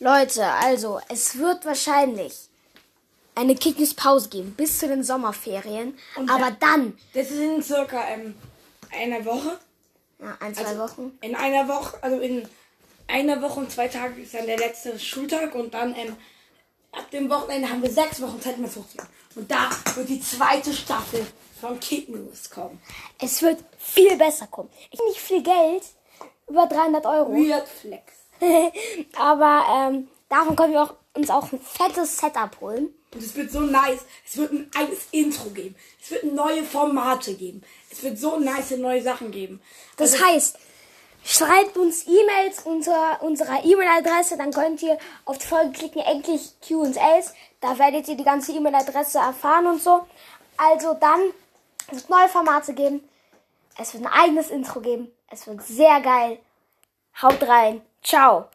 Leute, also, es wird wahrscheinlich eine Kickniss-Pause geben bis zu den Sommerferien. Und aber dann, Das ist in circa ähm, einer Woche. ja, ein, zwei Also, Wochen. In einer Woche, also in einer Woche und zwei Tagen ist dann der letzte Schultag und dann ähm, ab dem Wochenende haben wir sechs Wochen Zeit mit hochzufahren. Und da wird die zweite Staffel von Kid News kommen. Es wird viel besser kommen. Ich nicht viel Geld, über 300 Euro. Weird Flex. aber ähm, davon können wir auch, uns auch ein fettes Setup holen. Und es wird so nice. Es wird ein eigenes Intro geben. Es wird neue Formate geben. Es wird so nice neue Sachen geben. Das Also, heißt, schreibt uns E-Mails unter unserer E-Mail-Adresse, dann könnt ihr auf die Folge klicken, endlich Q&As. Da werdet ihr die ganze E-Mail-Adresse erfahren und so. Also dann, es wird neue Formate geben. Es wird ein eigenes Intro geben. Es wird sehr geil. Haut rein. Ciao.